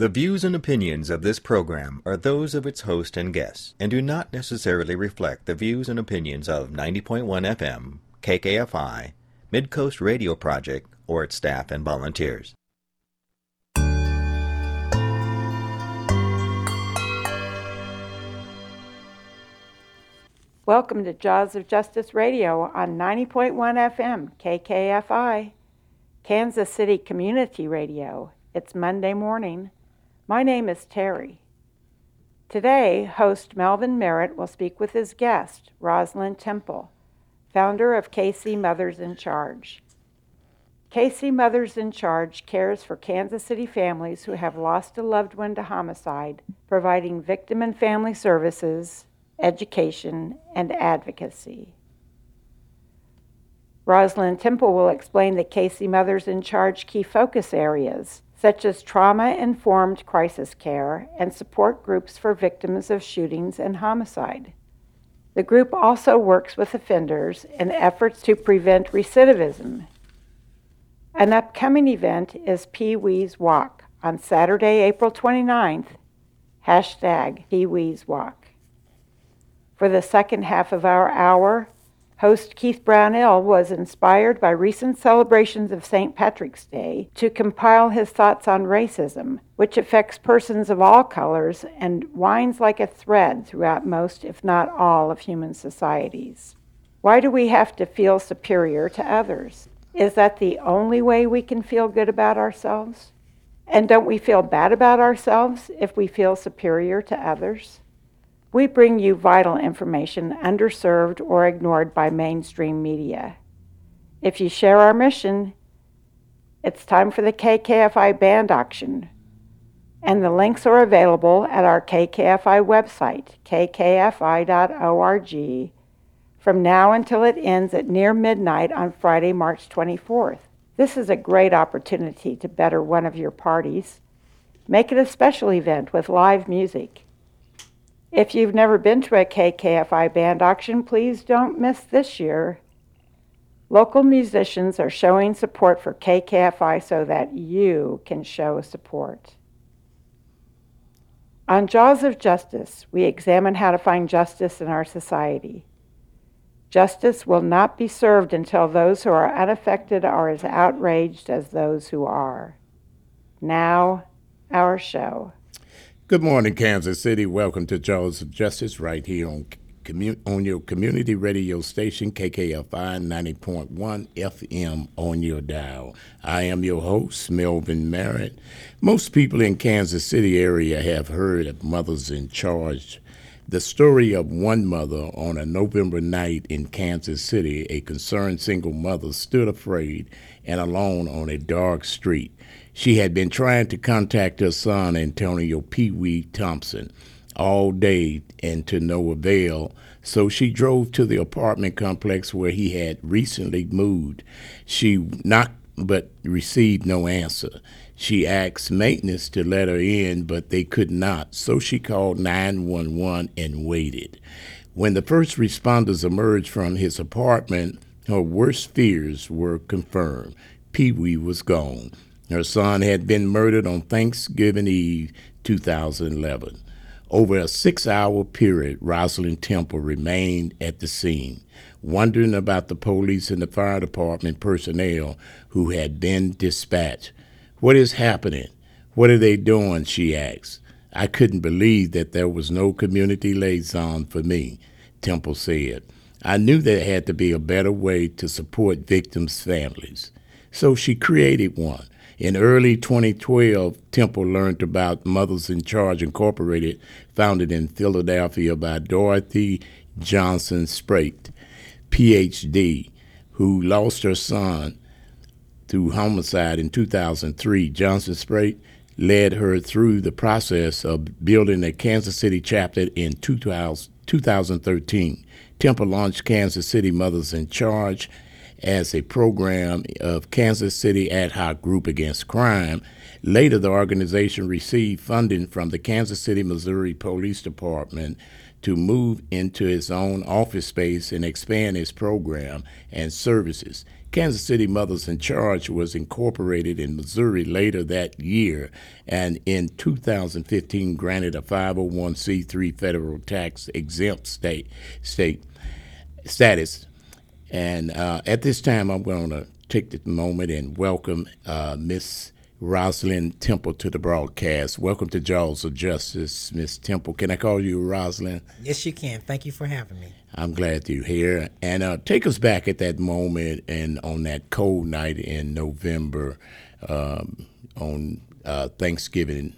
The views and opinions of this program are those of its host and guests and do not necessarily reflect the views and opinions of 90.1 FM, KKFI, Midcoast Radio Project, or its staff and volunteers. Welcome to Jaws of Justice Radio on 90.1 FM, KKFI, Kansas City Community Radio. It's Monday morning. My name is Terry. Today, host Melvin Merritt will speak with his guest, Rosilyn Temple, founder of KC Mothers in Charge. KC Mothers in Charge cares for Kansas City families who have lost a loved one to homicide, providing victim and family services, education, and advocacy. Rosilyn Temple will explain the KC Mothers in Charge key focus areas, such as trauma informed crisis care and support groups for victims of shootings and homicide. The group also works with offenders in efforts to prevent recidivism. An upcoming event is Pee Wee's Walk on Saturday, April 29th, hashtag Pee Wee's Walk. For the second half of our hour, host Keith Brownell was inspired by recent celebrations of St. Patrick's Day to compile his thoughts on racism, which affects persons of all colors and winds like a thread throughout most, if not all, of human societies. Why do we have to feel superior to others? Is that the only way we can feel good about ourselves? And don't we feel bad about ourselves if we feel superior to others? We bring you vital information underserved or ignored by mainstream media. If you share our mission, it's time for the KKFI band auction. And the links are available at our KKFI website, kkfi.org, from now until it ends at near midnight on Friday, March 24th. This is a great opportunity to better one of your parties. Make it a special event with live music. If you've never been to a KKFI band auction, please don't miss this year. Local musicians are showing support for KKFI so that you can show support. On Jaws of Justice, we examine how to find justice in our society. Justice will not be served until those who are unaffected are as outraged as those who are. Now, our show. Good morning, Kansas City. Welcome to Jaws of Justice right here on on your community radio station, KKFI 90.1 FM on your dial. I am your host, Melvin Merritt. Most people in Kansas City area have heard of Mothers in Charge. The story of one mother on a November night in Kansas City, a concerned single mother stood afraid and alone on a dark street. She had been trying to contact her son, Antonio Pee Wee Thompson, all day and to no avail, so she drove to the apartment complex where he had recently moved. She knocked but received no answer. She asked maintenance to let her in, but they could not, so she called 911 and waited. When the first responders emerged from his apartment, her worst fears were confirmed. Pee Wee was gone. Her son had been murdered on Thanksgiving Eve 2011. Over a six hour period, Rosilyn Temple remained at the scene, wondering about the police and the fire department personnel who had been dispatched. What is happening? What are they doing? she asked. I couldn't believe that there was no community liaison for me, Temple said. I knew there had to be a better way to support victims' families. So she created one. In early 2012, Temple learned about Mothers in Charge Incorporated, founded in Philadelphia by Dorothy Johnson Speight, PhD, who lost her son through homicide in 2003. Johnson Speight led her through the process of building a Kansas City chapter in 2013. Temple launched Kansas City Mothers in Charge as a program of Kansas City Ad Hoc Group Against Crime. Later, the organization received funding from the Kansas City, Missouri Police Department to move into its own office space and expand its program and services. Kansas City Mothers in Charge was incorporated in Missouri later that year and in 2015 granted a 501c3 federal tax exempt state, state status. And uh, at this time, I'm going to take the moment and welcome uh, Miss Rosilyn Temple to the broadcast. Welcome to Jaws of Justice, Miss Temple. Can I call you Rosilyn? Yes, you can. Thank you for having me. I'm glad you're here. And uh, take us back at that moment and on that cold night in November um, on uh, Thanksgiving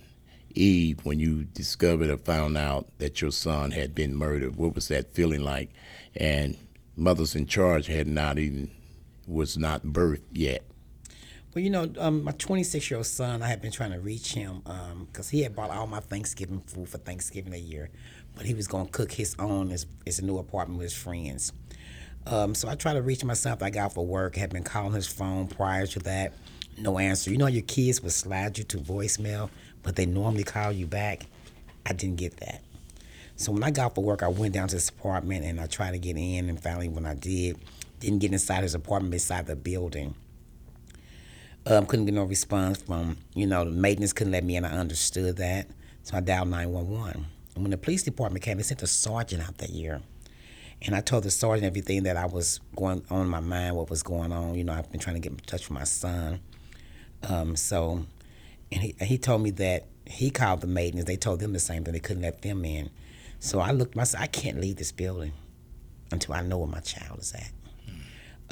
Eve when you discovered or found out that your son had been murdered. What was that feeling like? And Mothers in Charge had not even, was not birthed yet. Well, you know, um, my 26 year old son, I had been trying to reach him because um, he had bought all my Thanksgiving food for Thanksgiving a year, but he was going to cook his own as his new apartment with his friends. Um, so I tried to reach myself. I got of work, had been calling his phone prior to that, no answer. You know, your kids would slide you to voicemail, but they normally call you back. I didn't get that. So when I got off of work, I went down to his apartment and I tried to get in, and finally, when I did, didn't get inside his apartment beside the building. Um, couldn't get no response from, you know, the maintenance couldn't let me in. I understood that. So I dialed 911. And when the police department came, they sent a sergeant out that year. And I told the sergeant everything that I was going on my mind, what was going on. You know, I've been trying to get in touch with my son. Um, so, and he, he told me that he called the maintenance. They told them the same thing. They couldn't let them in. So I looked myself, I can't leave this building until I know where my child is at.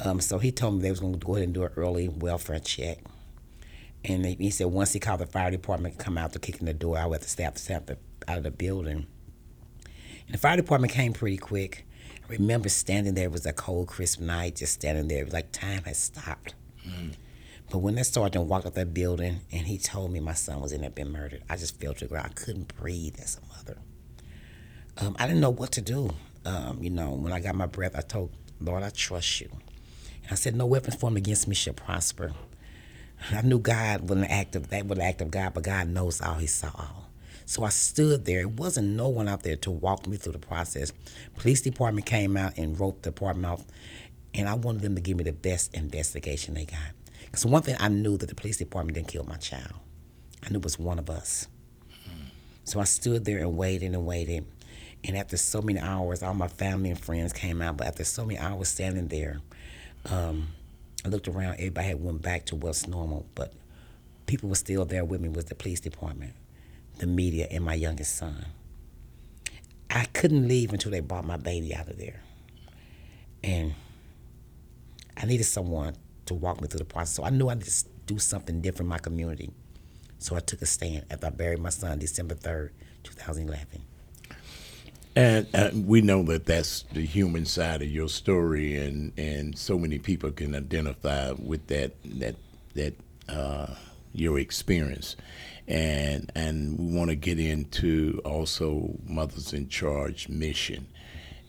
Um, so he told me they was going to go ahead and do an early welfare check. And he said once he called the fire department to come out to kick in the door, I would have to stay out, out of the building. And the fire department came pretty quick. I remember standing there, it was a cold, crisp night, just standing there, It was like time had stopped. Mm. But when that sergeant walked up that building and he told me my son was in there being murdered, I just fell to the ground. I couldn't breathe as a mother. Um, I didn't know what to do. Um, you know, when I got my breath, I told Lord, I trust you. I said, No weapons formed against me shall prosper. I knew God was an act of that was an act of God, but God knows all, He saw all. So I stood there. It wasn't no one out there to walk me through the process. Police department came out and wrote the department off, and I wanted them to give me the best investigation they got. Because one thing I knew that the police department didn't kill my child. I knew it was one of us. So I stood there and waited and waited. And after so many hours, all my family and friends came out. But after so many hours standing there, um, I looked around. Everybody had went back to what's normal, but people were still there with me. Was the police department, the media, and my youngest son. I couldn't leave until they brought my baby out of there, and I needed someone to walk me through the process. So I knew I had to do something different in my community. So I took a stand after I buried my son December 3rd, 2011. And, and we know that that's the human side of your story, and, and so many people can identify with that that that uh, your experience, and and we want to get into also mothers in charge mission,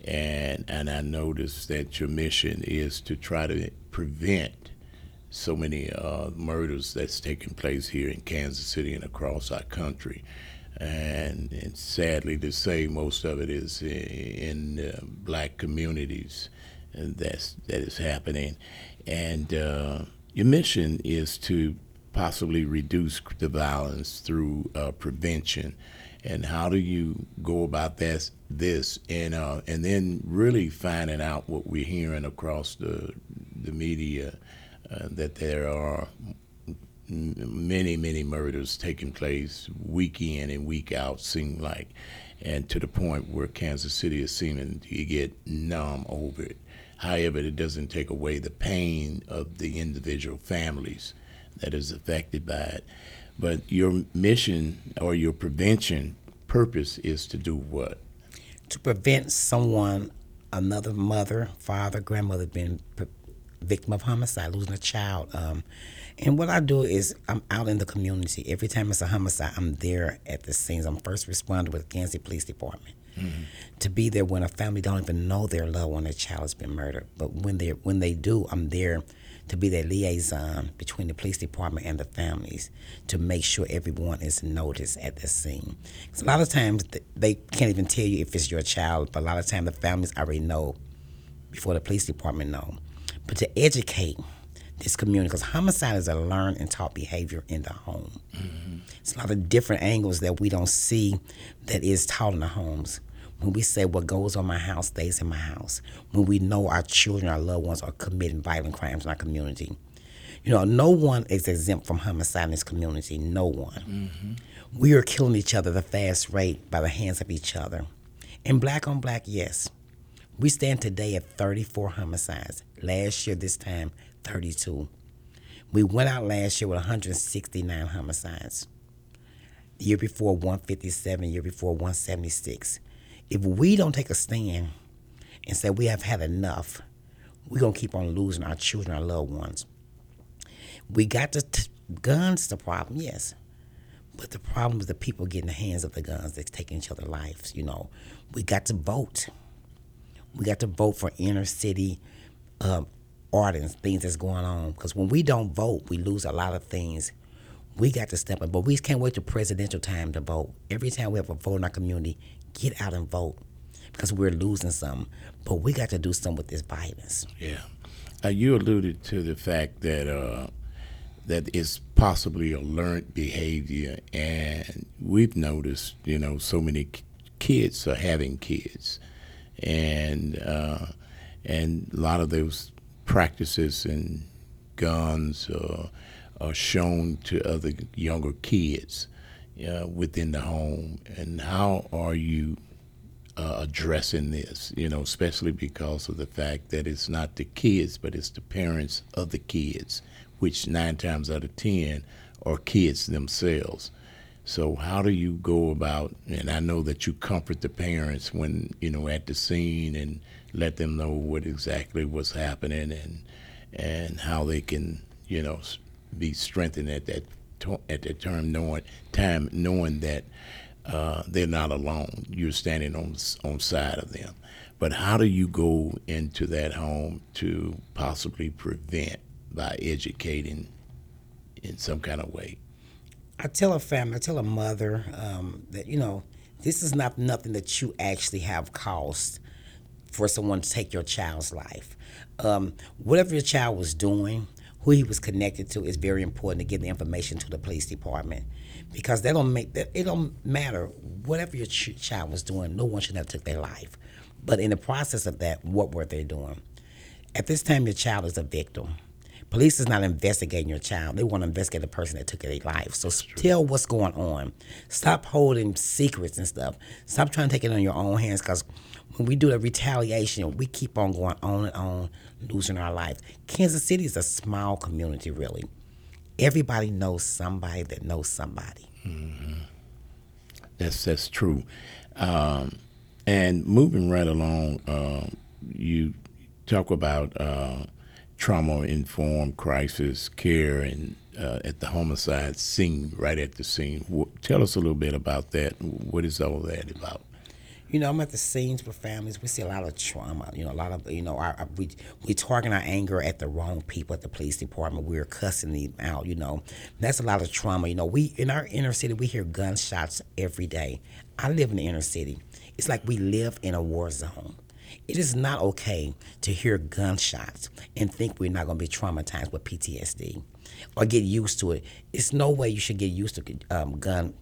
and and I noticed that your mission is to try to prevent so many uh, murders that's taking place here in Kansas City and across our country and, and sadly to say, most of it is in, in uh, black communities, and that's that is happening. And uh, your mission is to possibly reduce the violence through uh, prevention. And how do you go about that? This and uh, and then really finding out what we're hearing across the the media uh, that there are many, many murders taking place week in and week out, seem like, and to the point where Kansas City is seeming to get numb over it. However, it doesn't take away the pain of the individual families that is affected by it. But your mission or your prevention purpose is to do what? To prevent someone, another mother, father, grandmother being victim of homicide, losing a child. Um, and what I do is I'm out in the community. Every time it's a homicide, I'm there at the scenes. I'm first responder with the Kansas Police Department. Mm-hmm. To be there when a family don't even know their loved one, their child has been murdered. But when they when they do, I'm there to be that liaison between the police department and the families to make sure everyone is noticed at the scene. Because a lot of times they can't even tell you if it's your child, but a lot of times the families already know before the police department know. But to educate this community because homicide is a learned and taught behavior in the home. Mm-hmm. It's a lot of different angles that we don't see that is taught in the homes. When we say what goes on my house stays in my house, when we know our children, our loved ones are committing violent crimes in our community. You know, no one is exempt from homicide in this community. No one. Mm-hmm. We are killing each other at a fast rate by the hands of each other. And black on black, yes. We stand today at 34 homicides. Last year, this time, 32. We went out last year with 169 homicides. The year before, 157. Year before, 176. If we don't take a stand and say we have had enough, we're going to keep on losing our children, our loved ones. We got the t- guns, the problem, yes. But the problem is the people getting the hands of the guns that's taking each other's lives. You know, we got to vote. We got to vote for inner city uh, ordinance, things that's going on. Because when we don't vote, we lose a lot of things. We got to step up, but we can't wait to presidential time to vote. Every time we have a vote in our community, get out and vote because we're losing some. But we got to do something with this violence. Yeah. Uh, you alluded to the fact that uh, that it's possibly a learned behavior, and we've noticed, you know, so many kids are having kids, and uh, and a lot of those practices and guns uh, are shown to other younger kids uh, within the home. And how are you uh, addressing this? You know, especially because of the fact that it's not the kids, but it's the parents of the kids, which nine times out of ten are kids themselves. So how do you go about? And I know that you comfort the parents when you know at the scene and let them know what exactly was happening and and how they can you know be strengthened at that at that term knowing time knowing that uh, they're not alone. You're standing on on side of them. But how do you go into that home to possibly prevent by educating in some kind of way? I tell a family, I tell a mother um, that you know this is not nothing that you actually have caused for someone to take your child's life. Um, whatever your child was doing, who he was connected to, is very important to get the information to the police department because they don't make that. It don't matter whatever your ch- child was doing. No one should have took their life, but in the process of that, what were they doing? At this time, your child is a victim. Police is not investigating your child. They want to investigate the person that took their life. So tell what's going on. Stop holding secrets and stuff. Stop trying to take it on your own hands because when we do the retaliation, we keep on going on and on, losing our life. Kansas City is a small community, really. Everybody knows somebody that knows somebody. Mm-hmm. That's that's true. Um, and moving right along, uh, you talk about uh, trauma informed crisis care and uh, at the homicide scene, right at the scene. tell us a little bit about that. What is all that about? You know, I'm at the scenes with families. We see a lot of trauma. You know, a lot of you know, our, our, we we target our anger at the wrong people at the police department. We're cussing them out. You know, that's a lot of trauma. You know, we in our inner city we hear gunshots every day. I live in the inner city. It's like we live in a war zone. It is not okay to hear gunshots and think we're not going to be traumatized with PTSD or get used to it. It's no way you should get used to um, gun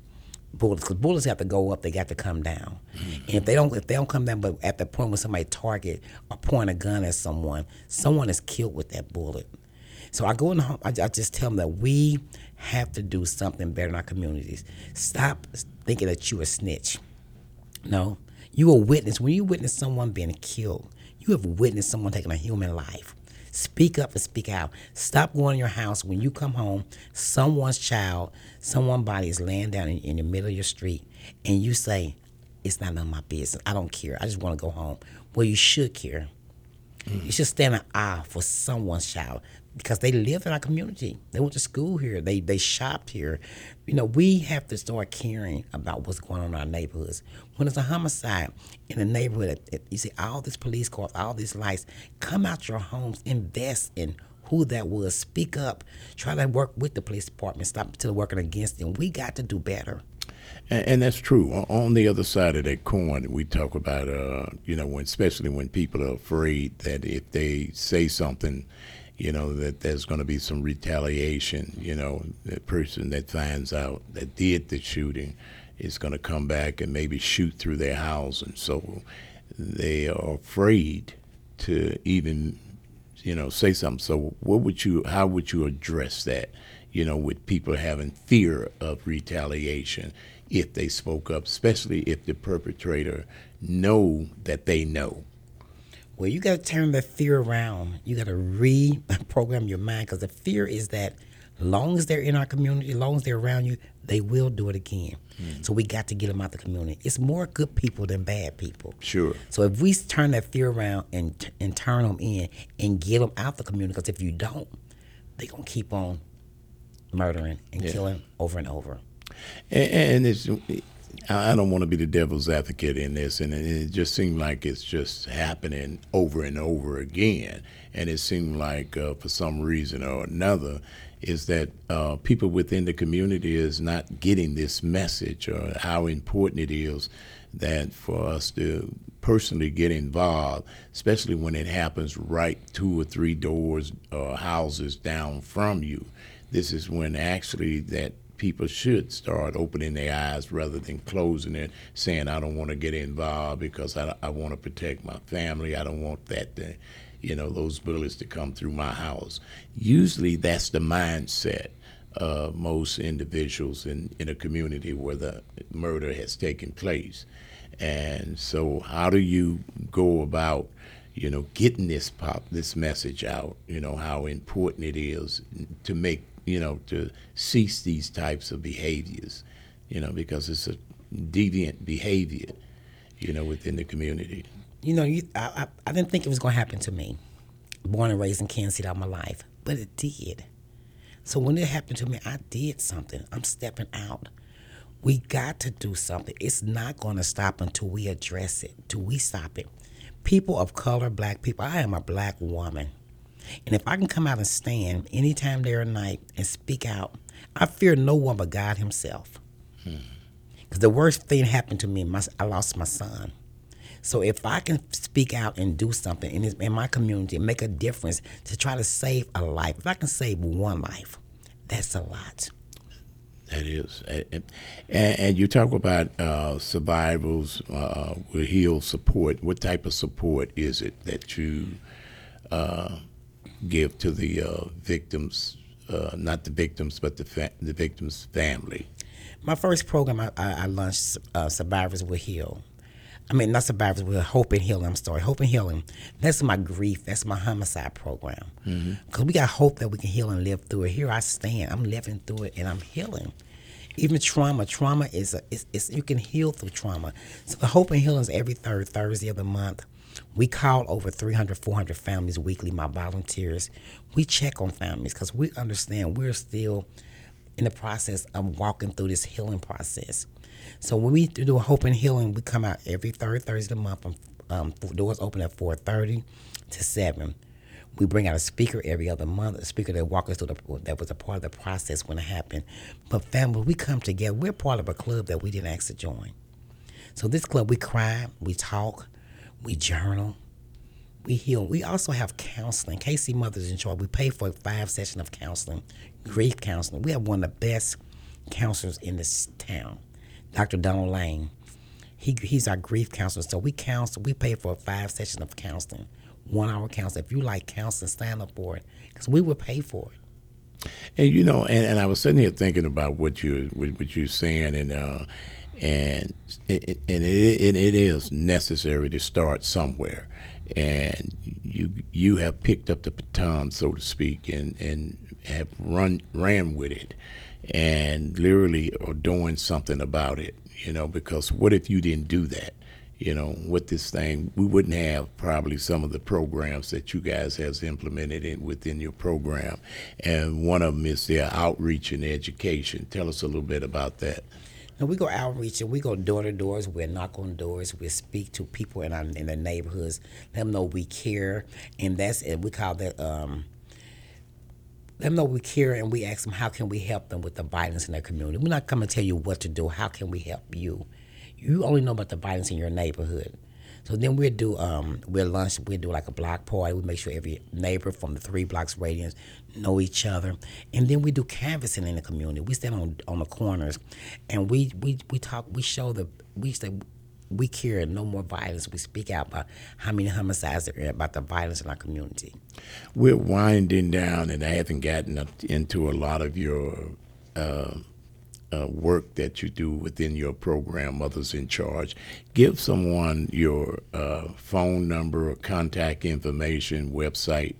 bullets because bullets have to go up they got to come down. Mm-hmm. and if they don't if they don't come down but at the point when somebody target or point a gun at someone someone is killed with that bullet. So i go in the home I, I just tell them that we have to do something better in our communities. Stop thinking that you a snitch. No. You a witness. When you witness someone being killed you have witnessed someone taking a human life Speak up and speak out. Stop going in your house when you come home, someone's child, someone's body is laying down in, in the middle of your street, and you say, It's not none of my business. I don't care. I just want to go home. Well, you should care. Mm. You should stand in awe for someone's child because they live in our community. They went to school here. They they shopped here. You know, we have to start caring about what's going on in our neighborhoods. When there's a homicide in a neighborhood, you see all these police cars, all these lights. Come out your homes, invest in who that was. Speak up. Try to work with the police department. Stop till working against them. We got to do better. And, and, that's true. On the other side of that coin, we talk about, uh, you know, when, especially when people are afraid that if they say something you know, that there's going to be some retaliation. You know, the person that finds out that did the shooting is going to come back and maybe shoot through their house, and so they are afraid to even, you know, say something. So, what would you? How would you address that? You know, with people having fear of retaliation if they spoke up, especially if the perpetrator know that they know. Well, you got to turn the fear around. You got to reprogram your mind because the fear is that long as they're in our community, long as they're around you, they will do it again. Mm. So we got to get them out the community. It's more good people than bad people. Sure. So if we turn that fear around and and turn them in and get them out the community, because if you don't, they're gonna keep on murdering and yeah. killing over and over. And, and it's I don't want to be the devil's advocate in this, and it just seemed like it's just happening over and over again. And it seemed like, uh, for some reason or another, is that uh, people within the community is not getting this message or how important it is that for us to personally get involved, especially when it happens right two or three doors or houses down from you. This is when actually that people should start opening their eyes rather than closing it, saying, I don't want to get involved because I, I want to protect my family. I don't want that to, you know, those bullets to come through my house. Usually that's the mindset of most individuals in, in a community where the murder has taken place. And so, how do you go about, you know, getting this pop, this message out? You know how important it is to make you know, to cease these types of behaviors, you know, because it's a deviant behavior, you know, within the community. You know, you, I, I, I didn't think it was going to happen to me. Born and raised in Kansas City all my life, but it did. So when it happened to me, I did something. I'm stepping out. We got to do something. It's not going to stop until we address it, until we stop it. People of color, black people, I am a black woman. And if I can come out and stand anytime day or night and speak out, I fear no one but God Himself. Because hmm. the worst thing happened to me, my, I lost my son. So if I can speak out and do something in, his, in my community and make a difference to try to save a life, if I can save one life, that's a lot. That is, and, and you talk about uh, survivors uh, with heal support. What type of support is it that you uh, give to the uh, victims, uh, not the victims, but the fa- the victims' family? My first program, I, I, I launched uh, Survivors Will Heal. I mean, not survivors with hope and healing. I'm sorry, hope and healing. That's my grief. That's my homicide program. Because mm-hmm. we got hope that we can heal and live through it. Here I stand. I'm living through it, and I'm healing. Even trauma, trauma is a, it's, it's, you can heal through trauma. So the hope and healing is every third Thursday of the month. We call over 300, 400 families weekly, my volunteers. We check on families because we understand we're still in the process of walking through this healing process. So when we do a hope and healing, we come out every third Thursday of the month. Um, doors open at 4.30 to 7. We bring out a speaker every other month, a speaker that walks us through the, that was a part of the process when it happened. But family, we come together. We're part of a club that we didn't ask to join. So this club, we cry, we talk, we journal, we heal. We also have counseling. KC Mothers in Charge. We pay for five sessions of counseling, grief counseling. We have one of the best counselors in this town, Dr. Donald Lane. He, he's our grief counselor. So we counsel. We pay for five sessions of counseling, one hour counseling. If you like counseling, stand up for it because we will pay for it. And you know, and, and I was sitting here thinking about what you what you're saying, and uh, and it, and it, it is necessary to start somewhere and you you have picked up the baton so to speak and and have run ran with it and literally are doing something about it you know because what if you didn't do that you know with this thing we wouldn't have probably some of the programs that you guys has implemented in, within your program and one of them is their outreach and education tell us a little bit about that and we go outreach and we go door to doors. We knock on doors. We speak to people in our in the neighborhoods. Let them know we care, and that's it. We call that. Um, them know we care, and we ask them how can we help them with the violence in their community. We're not coming to tell you what to do. How can we help you? You only know about the violence in your neighborhood. So then we'll do um we'll lunch. We'll do like a block party. We make sure every neighbor from the three blocks radius know each other, and then we do canvassing in the community. We stand on on the corners, and we we we talk. We show the we say we care no more violence. We speak out about how many homicides there are, about the violence in our community. We're winding down, and I haven't gotten into a lot of your uh, uh, work that you do within your program, Mothers in Charge. Give someone your uh, phone number or contact information, website,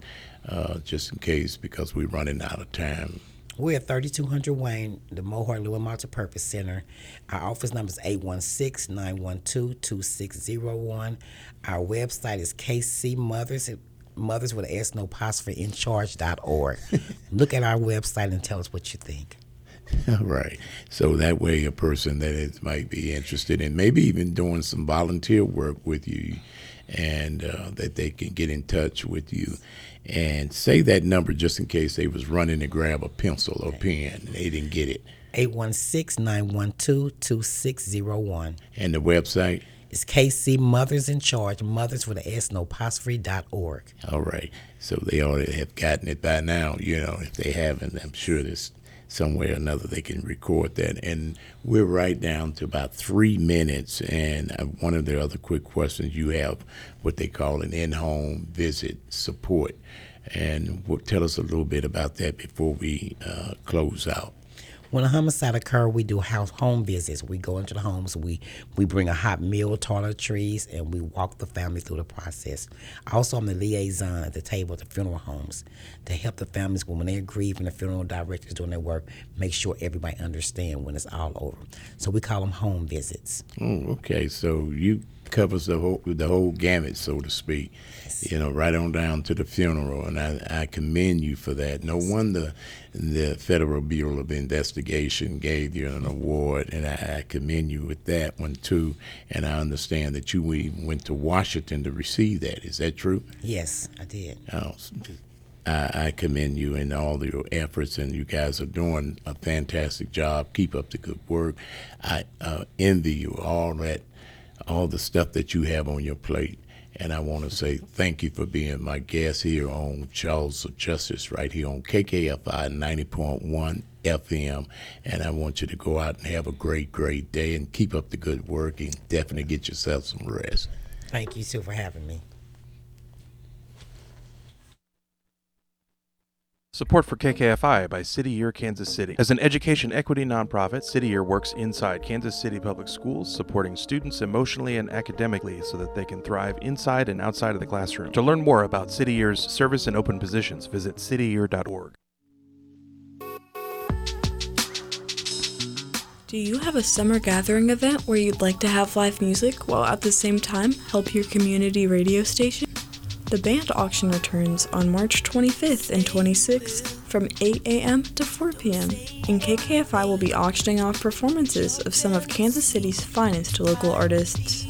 uh, just in case, because we're running out of time. We're at 3200 Wayne, the Mohart Lewin Multipurpose Center. Our office number is 816 912 2601. Our website is KC Mothers, Mothers with S, no apostrophe, in charge.org. Look at our website and tell us what you think. right. So that way, a person that is, might be interested in maybe even doing some volunteer work with you, and uh, that they can get in touch with you and say that number just in case they was running to grab a pencil or pen and they didn't get it. 816-912-2601. And the website? It's KC Mothers in Charge, mothers with an S, no apostrophe dot org. All right. So they already have gotten it by now, you know. If they haven't, I'm sure there's some way or another they can record that. And we're right down to about three minutes. And uh, one of the other quick questions you have what they call an in home visit support. And tell us a little bit about that before we uh, close out. When a homicide occurs, we do house home visits. We go into the homes, we we bring a hot meal, toiletries, and we walk the family through the process. Also, I'm the liaison at the table at the funeral homes to help the families when they're grieving. The funeral directors doing their work, make sure everybody understand when it's all over. So we call them home visits. Oh, okay. So you covers the whole the whole gamut, so to speak. You know, right on down to the funeral, and I, I commend you for that. No wonder the Federal Bureau of Investigation gave you an award, and I, I commend you with that one too. And I understand that you went to Washington to receive that. Is that true? Yes, I did. Oh, I, I commend you and all your efforts, and you guys are doing a fantastic job. Keep up the good work. I uh, envy you all that all the stuff that you have on your plate. And I want to say thank you for being my guest here on Jaws of Justice, right here on KKFI 90.1 FM. And I want you to go out and have a great, great day and keep up the good work and definitely get yourself some rest. Thank you, Sue, for having me. Support for KKFI by City Year Kansas City. As an education equity nonprofit, City Year works inside Kansas City Public Schools, supporting students emotionally and academically so that they can thrive inside and outside of the classroom. To learn more about City Year's service and open positions, visit cityyear.org. Do you have a summer gathering event where you'd like to have live music while at the same time help your community radio station? The band auction returns on March 25th and 26th from 8 a.m. to 4 p.m. And KKFI will be auctioning off performances of some of Kansas City's finest local artists.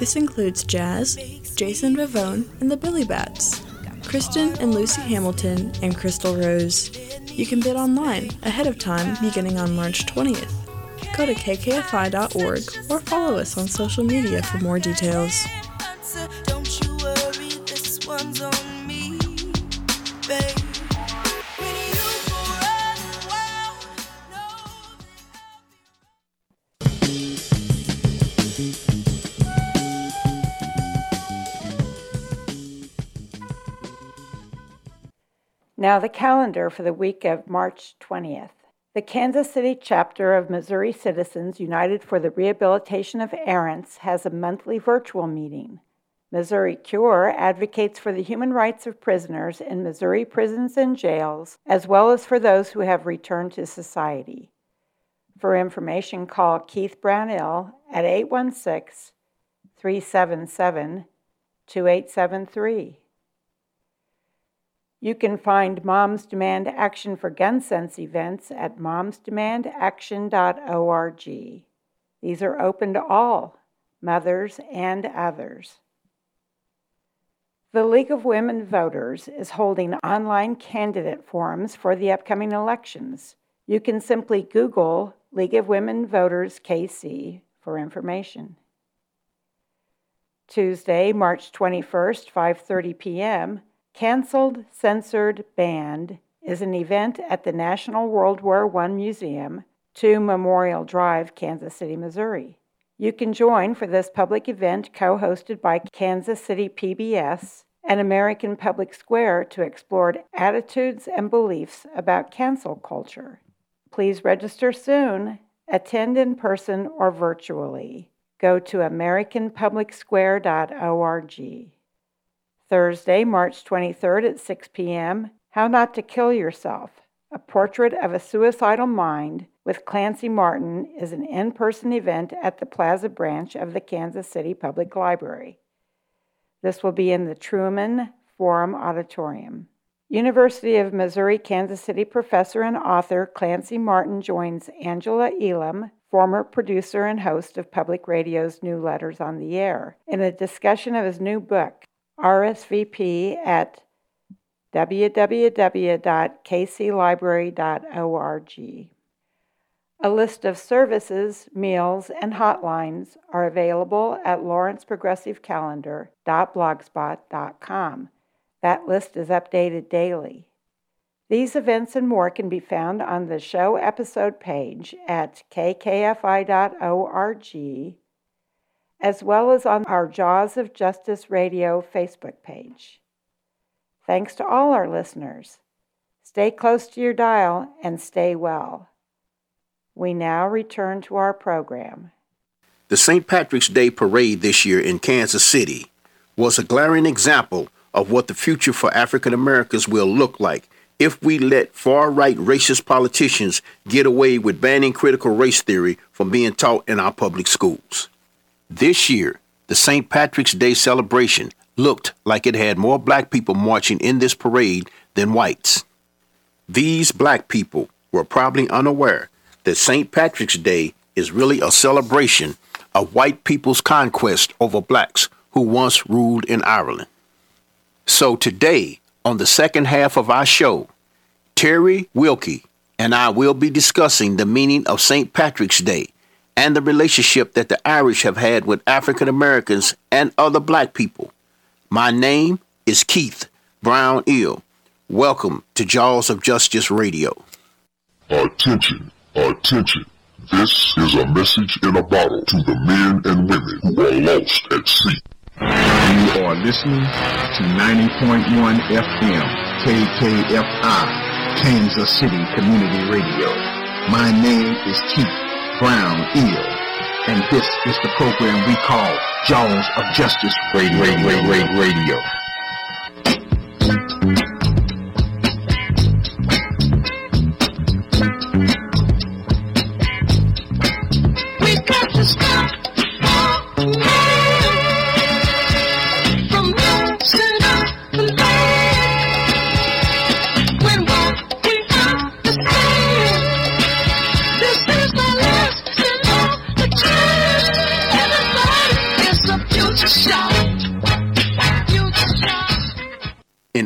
This includes jazz, Jason Vivone and the Billy Bats, Kristen and Lucy Hamilton, and Crystal Rose. You can bid online ahead of time beginning on March 20th. Go to kkfi.org or follow us on social media for more details. Now, the calendar for the week of March 20th. The Kansas City chapter of Missouri Citizens United for the Rehabilitation of Errants has a monthly virtual meeting. Missouri Cure advocates for the human rights of prisoners in Missouri prisons and jails, as well as for those who have returned to society. For information, call Keith Brownell at 816 377 2873. You can find Moms Demand Action for Gun Sense events at momsdemandaction.org. These are open to all, mothers and others. The League of Women Voters is holding online candidate forums for the upcoming elections. You can simply Google League of Women Voters KC for information. Tuesday, March 21st, 5:30 p.m., Canceled, Censored, Banned is an event at the National World War I Museum, 2 Memorial Drive, Kansas City, Missouri. You can join for this public event co hosted by Kansas City PBS and American Public Square to explore attitudes and beliefs about cancel culture. Please register soon, attend in person or virtually. Go to AmericanPublicSquare.org. Thursday, March 23rd at 6 p.m. How Not to Kill Yourself A Portrait of a Suicidal Mind with Clancy Martin is an in person event at the Plaza branch of the Kansas City Public Library. This will be in the Truman Forum Auditorium. University of Missouri Kansas City professor and author Clancy Martin joins Angela Elam, former producer and host of Public Radio's New Letters on the Air, in a discussion of his new book, RSVP at www.kclibrary.org. A list of services, meals, and hotlines are available at lawrenceprogressivecalendar.blogspot.com. That list is updated daily. These events and more can be found on the show episode page at kkfi.org, as well as on our Jaws of Justice Radio Facebook page. Thanks to all our listeners. Stay close to your dial and stay well. We now return to our program. The St. Patrick's Day parade this year in Kansas City was a glaring example of what the future for African Americans will look like if we let far right racist politicians get away with banning critical race theory from being taught in our public schools. This year, the St. Patrick's Day celebration looked like it had more black people marching in this parade than whites. These black people were probably unaware that St. Patrick's Day is really a celebration of white people's conquest over blacks who once ruled in Ireland. So today, on the second half of our show, Terry Wilkie and I will be discussing the meaning of St. Patrick's Day and the relationship that the Irish have had with African Americans and other black people. My name is Keith Brownell. Welcome to Jaws of Justice Radio. Attention Attention. This is a message in a bottle to the men and women who are lost at sea. You are listening to 90.1 FM KKFI, Kansas City Community Radio. My name is Keith Brown Eel, and this is the program we call Jaws of Justice Radio. radio, radio, radio. In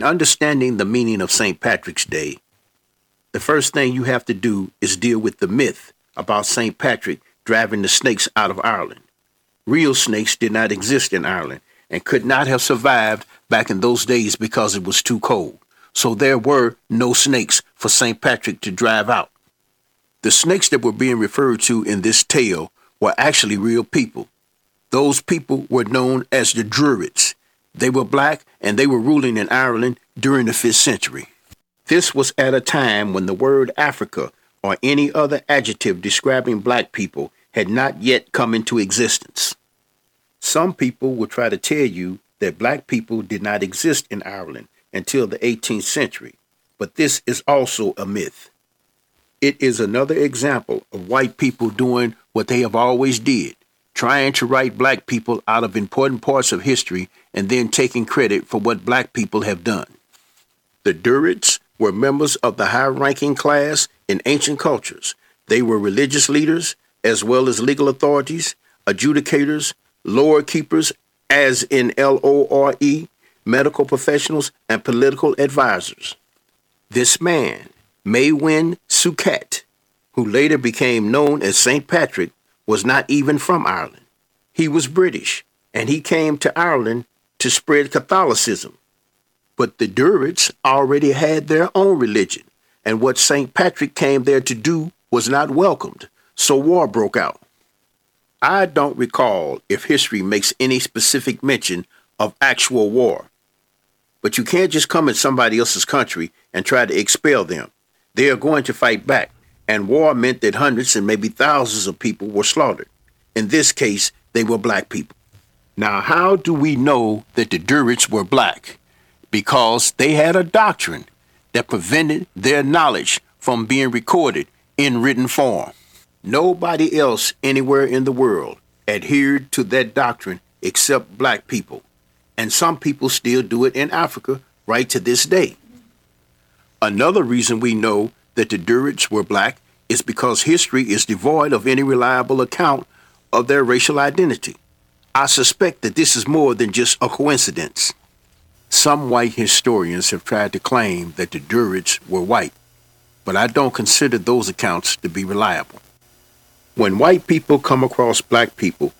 understanding the meaning of St. Patrick's Day, the first thing you have to do is deal with the myth about St. Patrick driving the snakes out of Ireland. Real snakes did not exist in Ireland and could not have survived back in those days because it was too cold. So there were no snakes for St. Patrick to drive out. The snakes that were being referred to in this tale were actually real people. Those people were known as the Druids. They were black and they were ruling in Ireland during the 5th century. This was at a time when the word Africa or any other adjective describing black people had not yet come into existence. Some people will try to tell you that black people did not exist in Ireland until the 18th century, but this is also a myth. It is another example of white people doing what they have always did, trying to write black people out of important parts of history and then taking credit for what black people have done. The Druids were members of the high ranking class in ancient cultures. They were religious leaders as well as legal authorities, adjudicators, lore keepers, as in L O R E, medical professionals, and political advisors. This man, Maewyn Succat, who later became known as St. Patrick, was not even from Ireland. He was British, and he came to Ireland to spread Catholicism. But the Druids already had their own religion, and what St. Patrick came there to do was not welcomed, so war broke out. I don't recall if history makes any specific mention of actual war. But you can't just come in somebody else's country and try to expel them. They are going to fight back, and war meant that hundreds and maybe thousands of people were slaughtered. In this case, they were black people. Now, how do we know that the Druids were black? Because they had a doctrine that prevented their knowledge from being recorded in written form. Nobody else anywhere in the world adhered to that doctrine except black people. And some people still do it in Africa right to this day. Another reason we know that the Druids were black is because history is devoid of any reliable account of their racial identity. I suspect that this is more than just a coincidence. Some white historians have tried to claim that the Druids were white, but I don't consider those accounts to be reliable. When white people come across black people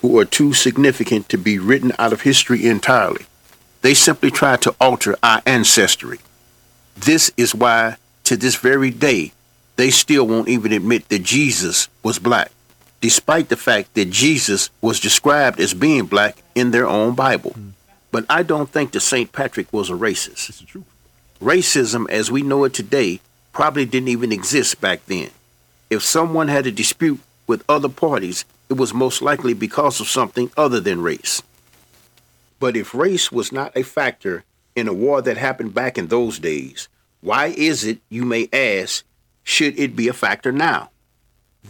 who are too significant to be written out of history entirely, they simply try to alter our ancestry. This is why, to this very day, they still won't even admit that Jesus was black, despite the fact that Jesus was described as being black in their own Bible. Mm. But I don't think that St. Patrick was a racist. Racism, as we know it today, probably didn't even exist back then. If someone had a dispute with other parties, it was most likely because of something other than race. But if race was not a factor in a war that happened back in those days, why is it, you may ask, should it be a factor now?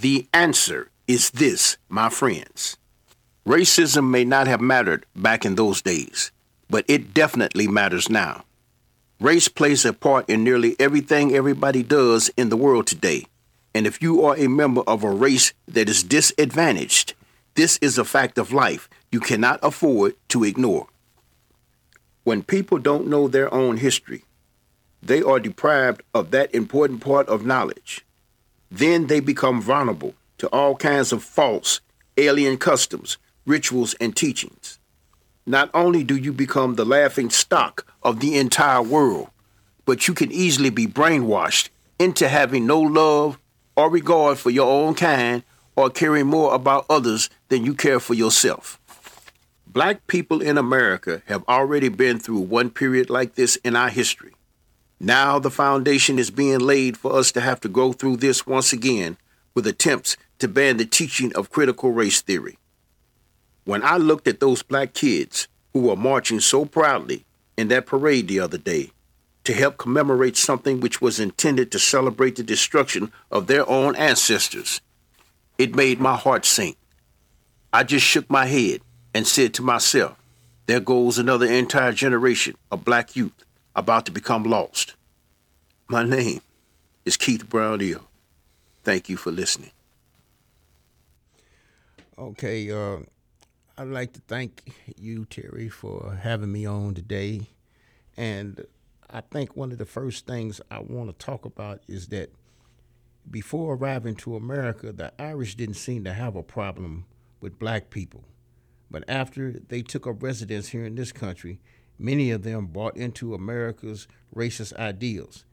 The answer is this, my friends. Racism may not have mattered back in those days, but it definitely matters now. Race plays a part in nearly everything everybody does in the world today. And if you are a member of a race that is disadvantaged, this is a fact of life you cannot afford to ignore. When people don't know their own history, they are deprived of that important part of knowledge. Then they become vulnerable to all kinds of false, alien customs, rituals, and teachings. Not only do you become the laughing stock of the entire world, but you can easily be brainwashed into having no love or regard for your own kind or caring more about others than you care for yourself. Black people in America have already been through one period like this in our history. Now the foundation is being laid for us to have to go through this once again with attempts to ban the teaching of critical race theory. When I looked at those black kids who were marching so proudly in that parade the other day, to help commemorate something which was intended to celebrate the destruction of their own ancestors. It made my heart sink. I just shook my head and said to myself, there goes another entire generation of black youth about to become lost. My name is Keith Brown. Thank you for listening. Okay, uh, I'd like to thank you, Terry, for having me on today. And I think one of the first things I want to talk about is that before arriving to America, the Irish didn't seem to have a problem with black people. But after they took up residence here in this country, many of them bought into America's racist ideals,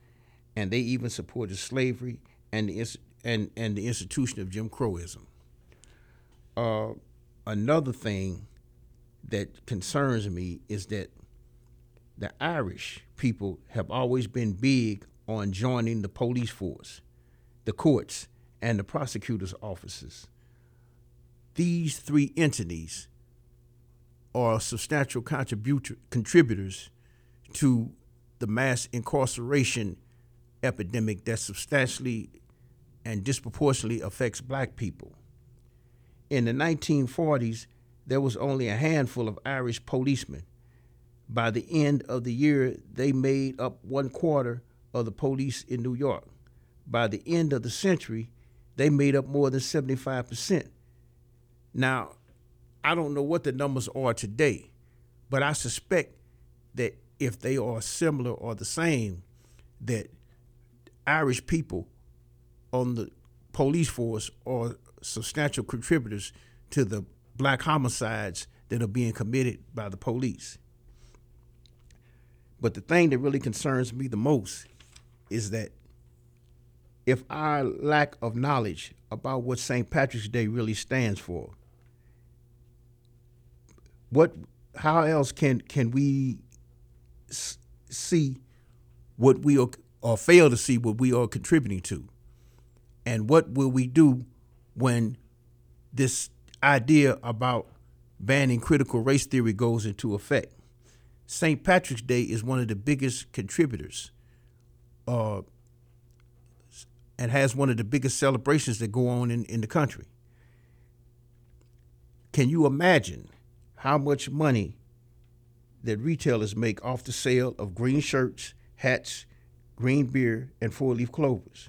and they even supported slavery and the, and, and the institution of Jim Crowism. Uh, another thing that concerns me is that the Irish people have always been big on joining the police force, the courts, and the prosecutor's offices. These three entities are substantial contributors to the mass incarceration epidemic that substantially and disproportionately affects black people. In the 1940s, there was only a handful of Irish policemen by the end of the year, they made up one quarter of the police in New York. By the end of the century, they made up more than 75%. Now, I don't know what the numbers are today, but I suspect that if they are similar or the same, that Irish people on the police force are substantial contributors to the black homicides that are being committed by the police. But the thing that really concerns me the most is that if our lack of knowledge about what St. Patrick's Day really stands for, what how else can can we see what we are or fail to see what we are contributing to? And what will we do when this idea about banning critical race theory goes into effect? St. Patrick's Day is one of the biggest contributors uh, and has one of the biggest celebrations that go on in, in the country. Can you imagine how much money that retailers make off the sale of green shirts, hats, green beer, and four leaf clovers?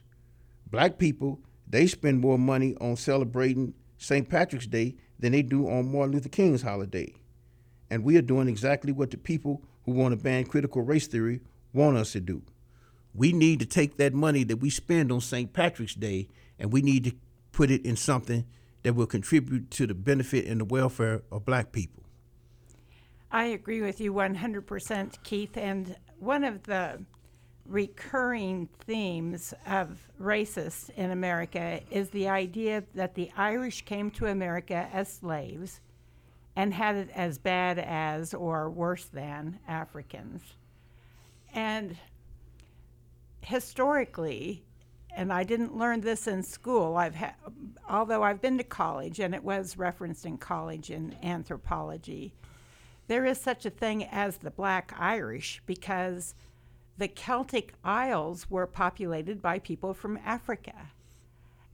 Black people, they spend more money on celebrating St. Patrick's Day than they do on Martin Luther King's holiday. And we are doing exactly what the people who want to ban critical race theory want us to do. We need to take that money that we spend on St. Patrick's Day and we need to put it in something that will contribute to the benefit and the welfare of black people. I agree with you 100%, Keith. And one of the recurring themes of racists in America is the idea that the Irish came to America as slaves and had it as bad as or worse than Africans. And historically, and I didn't learn this in school. I've had, although I've been to college, and it was referenced in college in anthropology. There is such a thing as the Black Irish because the Celtic Isles were populated by people from Africa,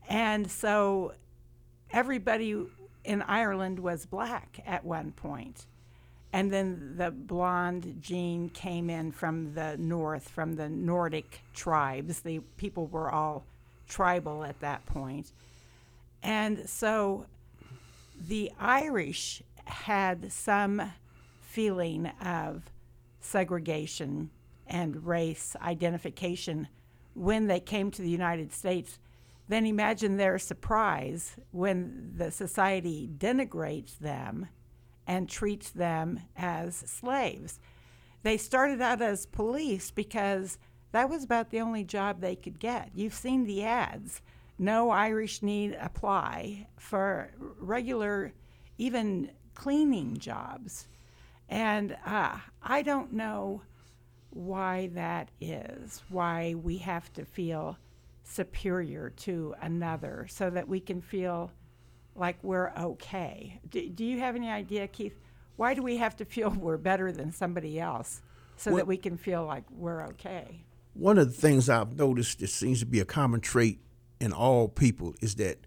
and so everybody in Ireland was black at one point. And then the blonde gene came in from the north, from the Nordic tribes. The people were all tribal at that point. And so the Irish had some feeling of segregation and race identification when they came to the United States. Then imagine their surprise when the society denigrates them and treats them as slaves. They started out as police because that was about the only job they could get. You've seen the ads. No Irish need apply for regular, even cleaning jobs. And uh, I don't know why that is, why we have to feel superior to another so that we can feel like we're okay. Do, do you have any idea, Keith? Why do we have to feel we're better than somebody else so Well- that we can feel like we're okay? One of the things I've noticed that seems to be a common trait in all people is that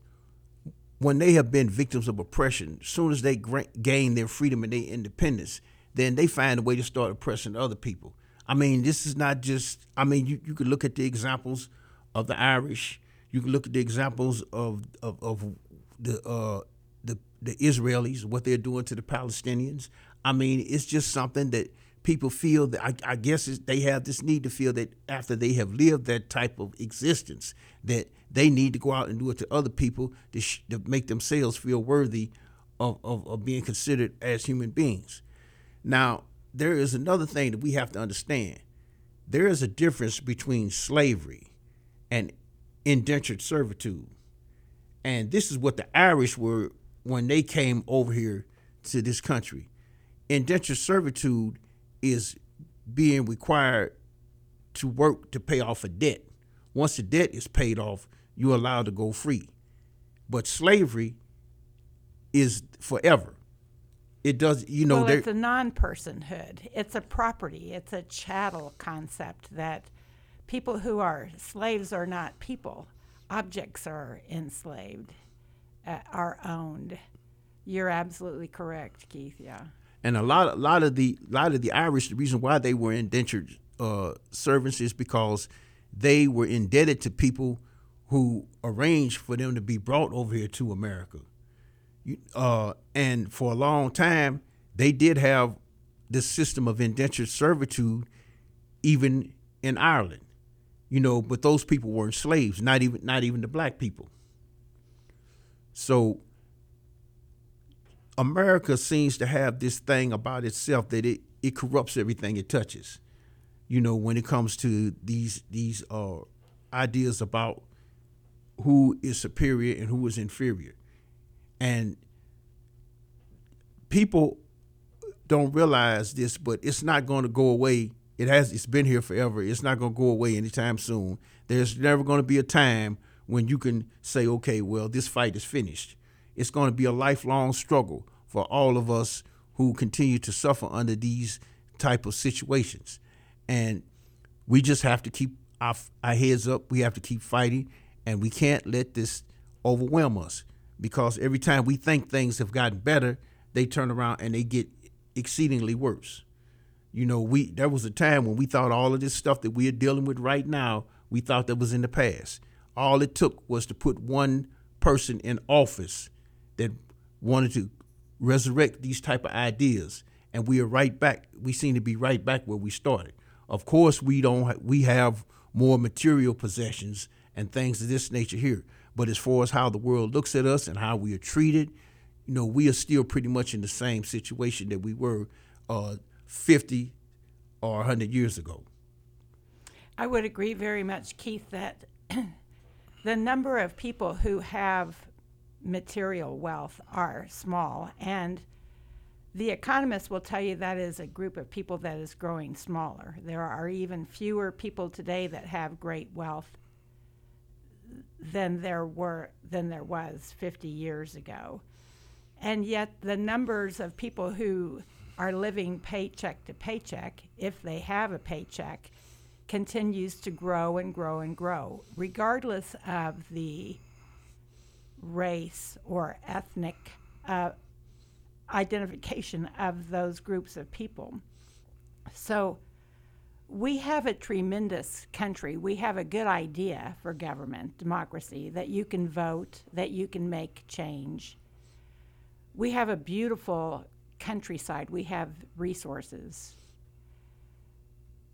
when they have been victims of oppression, as soon as they gain their freedom and their independence, then they find a way to start oppressing other people. I mean, this is not just, I mean, you, you could look at the examples of the Irish, you can look at the examples of, of, of the, uh, the, the Israelis, what they're doing to the Palestinians. I mean, it's just something that people feel that I, I guess they have this need to feel that after they have lived that type of existence, that they need to go out and do it to other people to, sh- to make themselves feel worthy of, of, of being considered as human beings. Now, there is another thing that we have to understand. There is a difference between slavery and indentured servitude. And this is what the Irish were when they came over here to this country. Indentured servitude is being required to work to pay off a debt. Once the debt is paid off, you're allowed to go free. But slavery is forever. It does, you know, well, it's a non-personhood. It's a property. It's a chattel concept that people who are slaves are not people. Objects are enslaved, uh, are owned. You're absolutely correct, Keith. Yeah. and a lot, a lot of the, lot of the Irish, the reason why they were indentured uh, servants is because they were indebted to people who arranged for them to be brought over here to America. Uh, and for a long time, they did have this system of indentured servitude, even in Ireland. You know, but those people weren't slaves, not even not even the black people. So America seems to have this thing about itself that it, it corrupts everything it touches. You know, when it comes to these these uh, ideas about who is superior and who is inferior, and people don't realize this, but it's not going to go away. It has. It's been here forever. It's not going to go away anytime soon. There's never going to be a time when you can say, okay, well, this fight is finished. It's going to be a lifelong struggle for all of us who continue to suffer under these type of situations, and we just have to keep our, our heads up. We have to keep fighting, and we can't let this overwhelm us because every time we think things have gotten better, they turn around and they get exceedingly worse. You know, we there was a time when we thought all of this stuff that we are dealing with right now, we thought that was in the past. All it took was to put one person in office that wanted to resurrect these type of ideas, and we are right back. We seem to be right back where we started. Of course, we don't. We have more material possessions and things of this nature here, but as far as how the world looks at us and how we are treated, you know, we are still pretty much in the same situation that we were uh, 50 or 100 years ago. I would agree very much, Keith, that the number of people who have material wealth are small, and the economists will tell you that is a group of people that is growing smaller. There are even fewer people today that have great wealth than there were than there was 50 years ago. And yet the numbers of people who are living paycheck to paycheck, if they have a paycheck, continues to grow and grow and grow, regardless of the race or ethnic uh, identification of those groups of people. So we have a tremendous country. We have a good idea for government, democracy, that you can vote, that you can make change. We have a beautiful countryside. We have resources.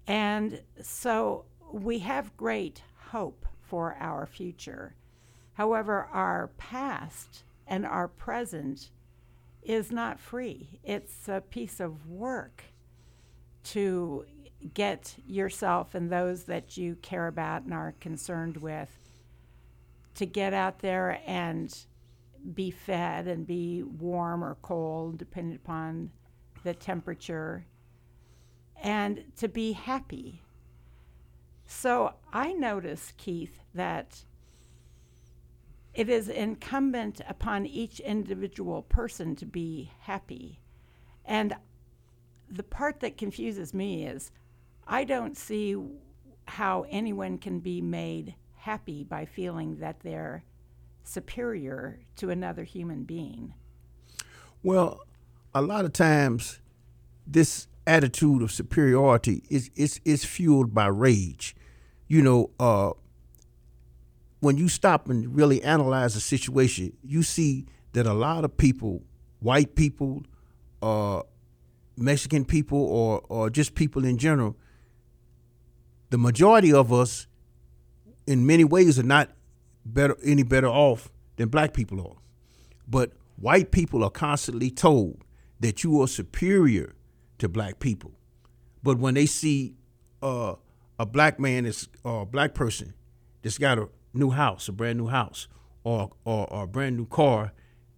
And so we have great hope for our future. However, our past and our present is not free. It's a piece of work to get yourself and those that you care about and are concerned with to get out there and be fed and be warm or cold, depending upon the temperature, and to be happy. So I notice, Keith, that it is incumbent upon each individual person to be happy. And the part that confuses me is I don't see how anyone can be made happy by feeling that they're superior to another human being. Well, a lot of times this attitude of superiority is is, is fueled by rage. You know, uh, when you stop and really analyze the situation, you see that a lot of people, white people, uh, Mexican people, or or just people in general, the majority of us, in many ways, are not better any better off than black people are. But white people are constantly told that you are superior to black people. But when they see uh, a black man is or a black person that's got a new house, a brand new house, or, or, or a brand new car,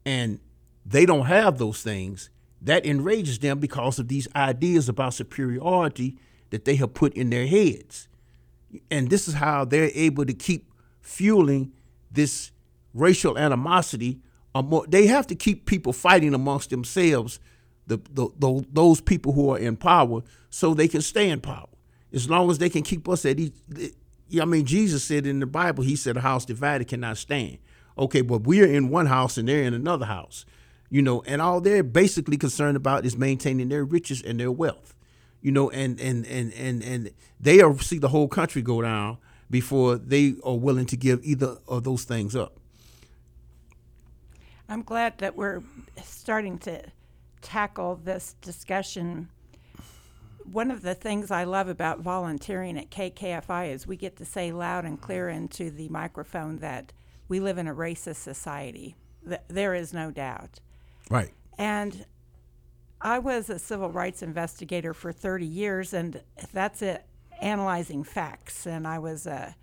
and they don't have those things, that enrages them because of these ideas about superiority that they have put in their heads. And this is how they're able to keep fueling this racial animosity. They have to keep people fighting amongst themselves, the, the, the, those people who are in power, so they can stay in power. As long as they can keep us at each, I mean, Jesus said in the Bible, He said, "A house divided cannot stand." Okay, but we're in one house and they're in another house, you know, and all they're basically concerned about is maintaining their riches and their wealth, you know, and and and and and they are see the whole country go down before they are willing to give either of those things up. I'm glad that we're starting to tackle this discussion. One of the things I love about volunteering at KKFI is we get to say loud and clear into the microphone that we live in a racist society. There is no doubt. Right. And I was a civil rights investigator for 30 years, and that's it, analyzing facts. And I was uh,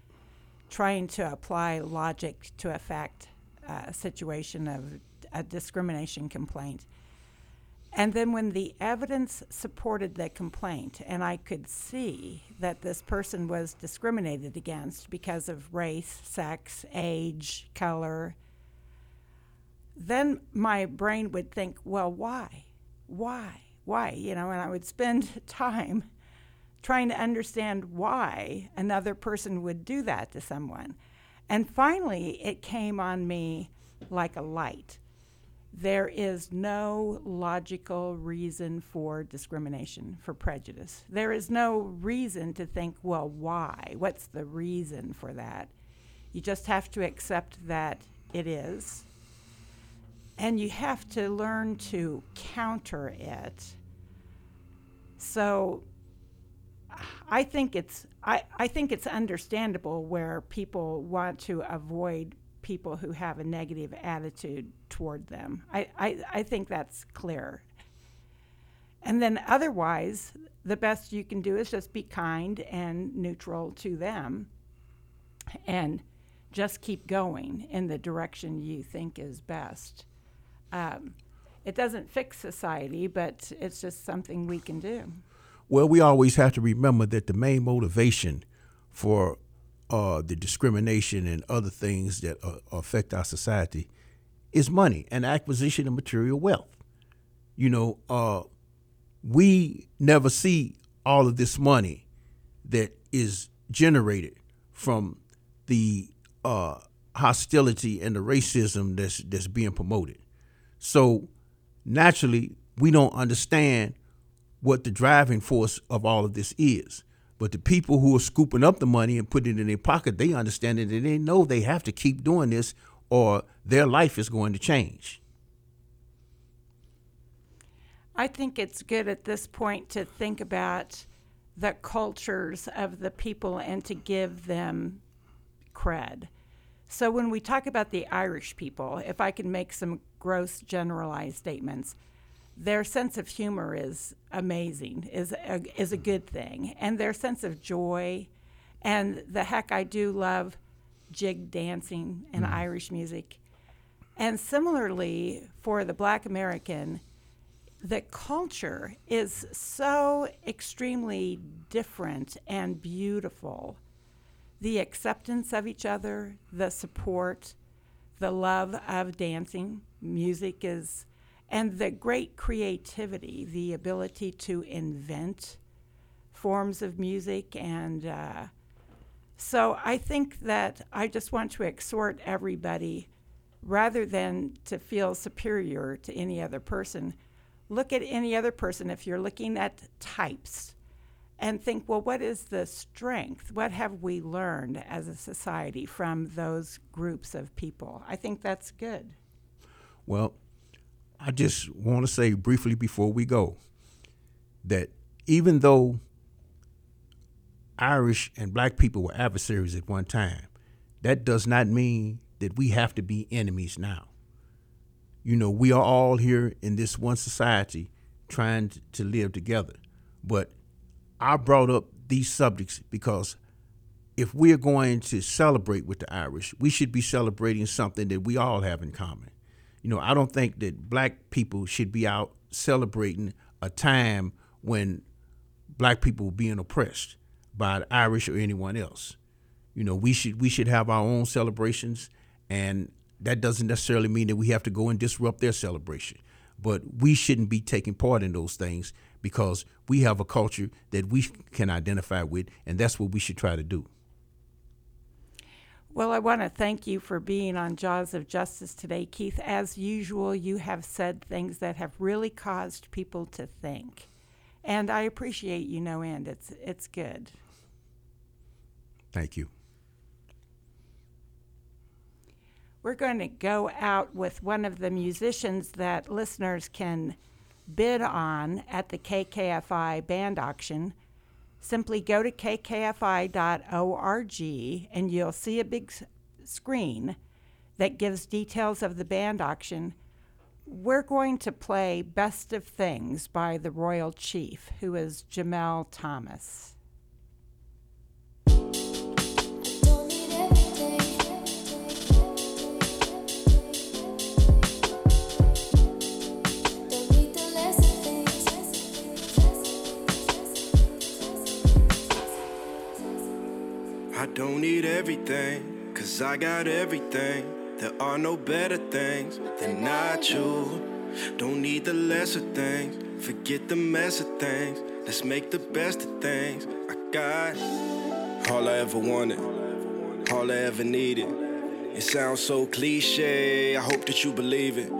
trying to apply logic to a fact uh, situation of a discrimination complaint. And then when the evidence supported the complaint, and I could see that this person was discriminated against because of race, sex, age, color, then my brain would think, well, why? Why? Why? You know, and I would spend time trying to understand why another person would do that to someone. And finally, it came on me like a light there is no logical reason for discrimination, for prejudice. There is no reason to think, well, why? What's the reason for that? You just have to accept that it is. And you have to learn to counter it. So I think it's I, I think it's understandable where people want to avoid people who have a negative attitude toward them. I, I, I think that's clear. And then otherwise, the best you can do is just be kind and neutral to them and just keep going in the direction you think is best. Um, it doesn't fix society, but it's just something we can do. Well, we always have to remember that the main motivation for uh, the discrimination and other things that uh, affect our society is money and acquisition of material wealth. You know, uh, we never see all of this money that is generated from the uh, hostility and the racism that's that's being promoted. So naturally, we don't understand what the driving force of all of this is. But the people who are scooping up the money and putting it in their pocket, they understand it and they know they have to keep doing this or their life is going to change. I think it's good at this point to think about the cultures of the people and to give them cred. So when we talk about the Irish people, if I can make some gross generalized statements, their sense of humor is amazing, is a, is a good thing, and their sense of joy, and the heck I do love jig dancing and mm. Irish music, and similarly for the Black American, the culture is so extremely different and beautiful. The acceptance of each other, the support, the love of dancing, music is and the great creativity, the ability to invent forms of music. And uh, so I think that I just want to exhort everybody rather than to feel superior to any other person, look at any other person if you're looking at types and think, well, what is the strength? What have we learned as a society from those groups of people? I think that's good. Well, I just want to say briefly before we go that even though Irish and black people were adversaries at one time, that does not mean that we have to be enemies now. You know, we are all here in this one society trying to live together. But I brought up these subjects because if we're going to celebrate with the Irish, we should be celebrating something that we all have in common you know, I don't think that black people should be out celebrating a time when black people were being oppressed by the Irish or anyone else. You know, we should we should have our own celebrations, and that doesn't necessarily mean that we have to go and disrupt their celebration. But we shouldn't be taking part in those things because we have a culture that we can identify with, and that's what we should try to do. Well, I want to thank you for being on Jaws of Justice today, Keith. As usual, you have said things that have really caused people to think. And I appreciate you no end. It's it's good. Thank you. We're going to go out with one of the musicians that listeners can bid on at the KKFI band auction simply go to kkfi.org and you'll see a big screen that gives details of the band auction. we're going to play Best of Things by the Royal Chief, who is Jamel Thomas. Don't need everything, cause I got everything. There are no better things than not you. Don't need the lesser things, forget the mess of things. Let's make the best of things. I got all I ever wanted, all I ever needed. It sounds so cliche, I hope that you believe it.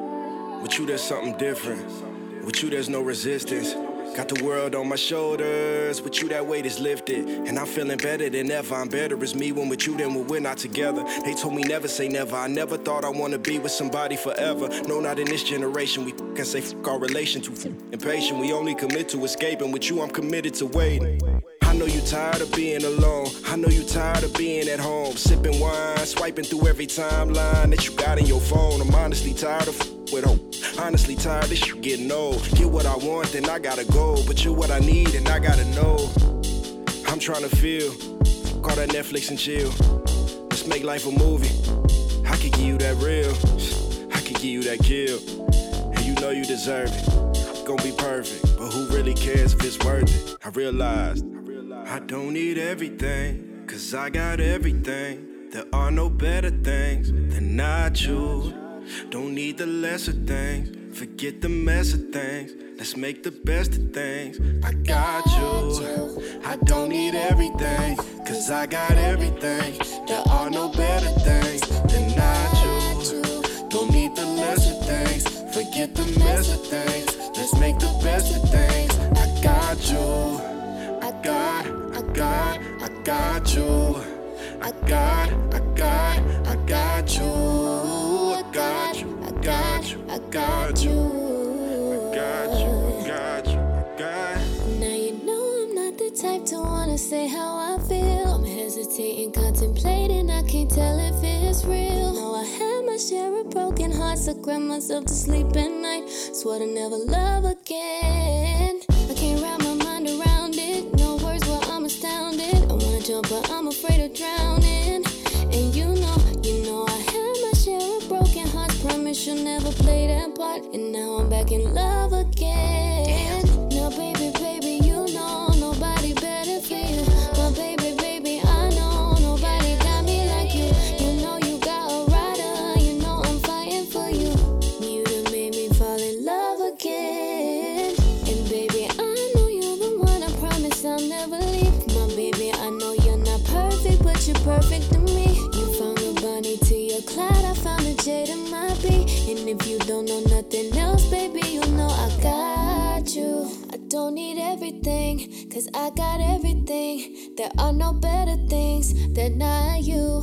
With you, there's something different. With you, there's no resistance. Got the world on my shoulders, with you that weight is lifted. And I'm feeling better than ever. I'm better as me when with you than when we're not together. They told me never say never. I never thought I wanna be with somebody forever. No, not in this generation. We can say fuck our relation too impatient. We only commit to escaping. With you, I'm committed to waiting. I know you tired of being alone. I know you tired of being at home, sipping wine, swiping through every timeline that you got in your phone. I'm honestly tired of with hope. Honestly tired of shit getting old. Get what I want, then I gotta go. But you're what I need, and I gotta know. I'm trying to feel. Call that Netflix and chill. Let's make life a movie. I could give you that real. I could give you that kill. And you know you deserve it. Gonna be perfect, but who really cares if it's worth it? I realized I don't need everything, cause I got everything. There are no better things than not you. Don't need the lesser things, forget the mess of things. Let's make the best of things. I got you. I don't need everything, cause I got everything. There are no better things than not you. Don't need the lesser things, forget the mess of things. Let's make the best of things. I got you. I got, I got, I got you. I got, I got, I got you. I got you, I got you, I got you. I got you, I got you, I got Now you know I'm not the type to wanna say how I feel. I'm hesitating, contemplating, I can't tell if it's real. Now I had my share of broken hearts, I cry myself to sleep at night. Swore to never love again. No better things than not you.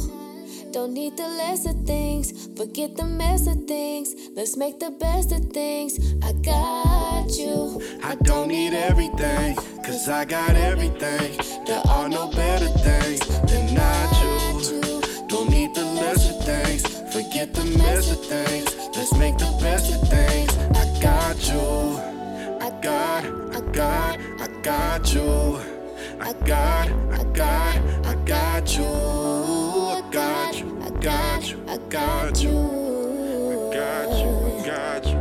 Don't need the lesser things, forget the mess of things. Let's make the best of things. I got you. I don't need everything, cause I got everything. There are no better things than not you. Don't need the lesser things, forget the mess of things. Let's make the best of things. I got you. I got, I got, I got you. I got, I got, I got you. I got you, I got you, I got you. I got you, I got you,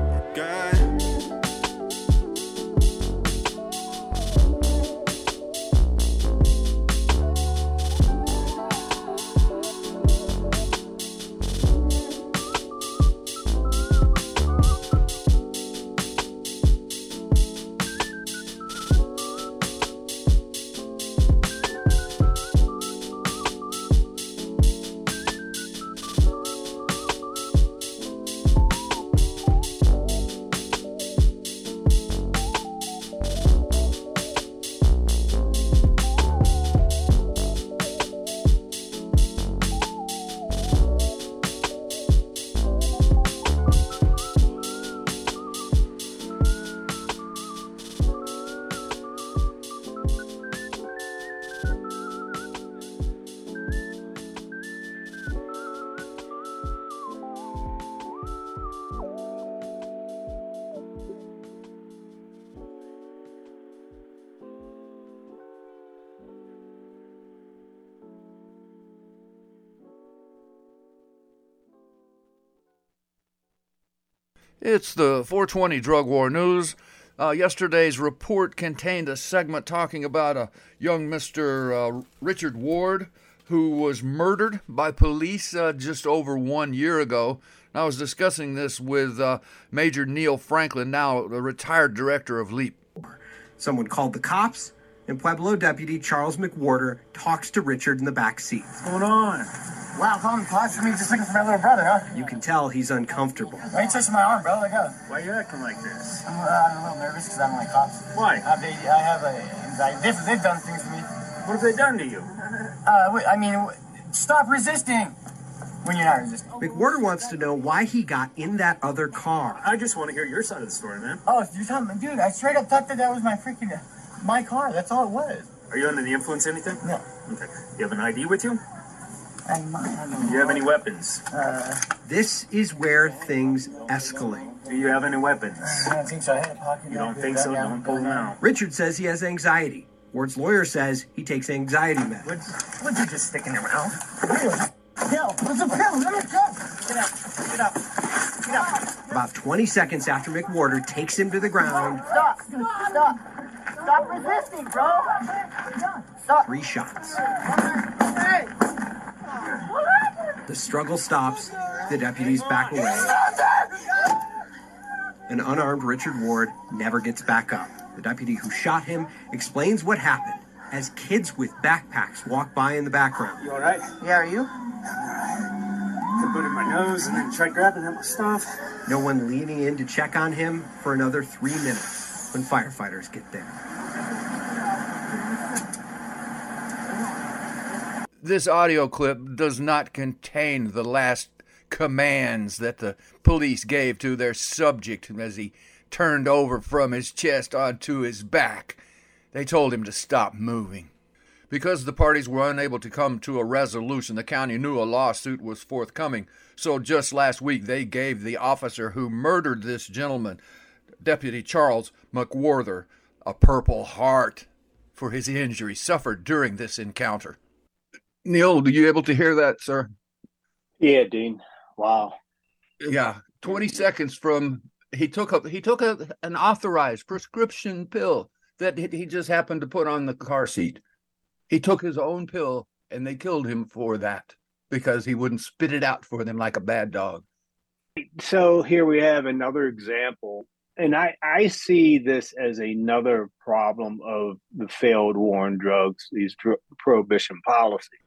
It's the 420 Drug War News. Uh, yesterday's report contained a segment talking about a young Mr. Uh, Richard Ward who was murdered by police uh, just over one year ago. And I was discussing this with uh, Major Neill Franklin, now the retired director of LEAP. Someone called the cops, and Pueblo Deputy Charles McWhorter talks to Richard in the back seat. What's going on? Wow, calling the cops for me just looking for my little brother, huh? You can tell he's uncomfortable. Why are you touching my arm, bro? Let go. Why are you acting like this? I'm, uh, I'm a little nervous because I don't like cops. Why? I have, I have a anxiety. They've, they've done things to me. What have they done to you? Uh, wait, I mean, stop resisting when you're not resisting. McWhorter wants to know why he got in that other car. I just want to hear your side of the story, man. Oh, you're talking, dude, I straight up thought that that was my freaking, my car. That's all it was. Are you under the influence of anything? No. Okay. You have an ID with you? I might have Do you have any weapons? Uh, This is where things escalate. Do you have any weapons? I don't think so. I had a pocket. You don't think so? Don't pull them out. Richard says he has anxiety. Ward's lawyer says he takes anxiety meds. What, what'd you just stick in your mouth? Really? Pill. What's a pill? Let me go. Get out. Get out. Get out. About 20 seconds after McWhorter takes him to the ground, Stop. Stop. Stop resisting, bro. Stop. three shots. The struggle stops. The deputies back away. An unarmed Richard Ward never gets back up. The deputy who shot him explains what happened as kids with backpacks walk by in the background. You all right? Yeah, are you? I put in my nose and then tried grabbing at my stuff. No one leaning in to check on him for another three minutes when firefighters get there. This audio clip does not contain the last commands that the police gave to their subject as he turned over from his chest onto his back. They told him to stop moving. Because the parties were unable to come to a resolution, the county knew a lawsuit was forthcoming. So just last week, they gave the officer who murdered this gentleman, Deputy Charles McWhorter, a Purple Heart for his injury suffered during this encounter. Neill, are you able to hear that, sir? Yeah, Dean. Wow. Yeah, 20 seconds from he took a he took a, an authorized prescription pill that he he just happened to put on the car seat. He took his own pill and they killed him for that because he wouldn't spit it out for them like a bad dog. So here we have another example. And I, I see this as another problem of the failed war on drugs, these dr- prohibition policies.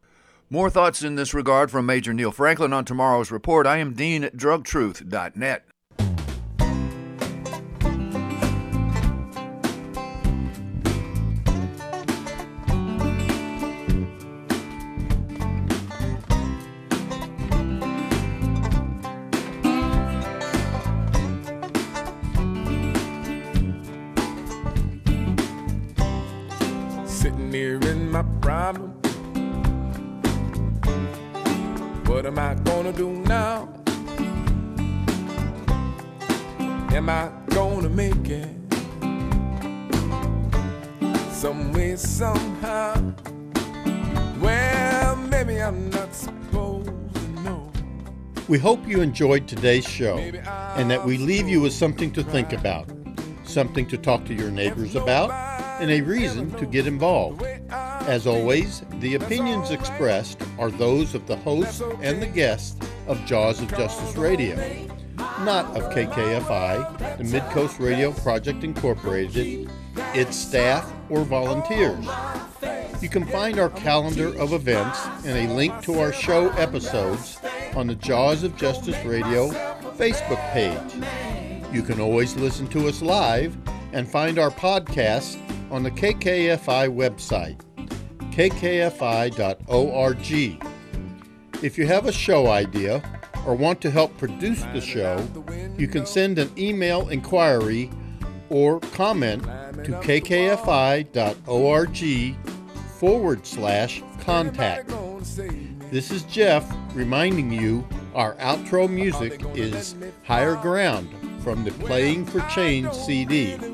More thoughts in this regard from Major Neill Franklin on tomorrow's report. I am Dean at drugtruth.net. We hope you enjoyed today's show and that we leave you with something to think about, something to talk to your neighbors about, and a reason to get involved. As always, the opinions expressed are those of the host and the guests of Jaws of Justice Radio, not of KKFI, the Midcoast Radio Project Incorporated, its staff, or volunteers. You can find our calendar of events and a link to our show episodes on the Jaws of Justice Radio Facebook page. You can always listen to us live and find our podcast on the KKFI website, kkfi.org. If you have a show idea or want to help produce the show, you can send an email inquiry or comment to kkfi.org forward slash contact. This is Jeff reminding you our outro music is Higher Ground from the Playing for Change CD.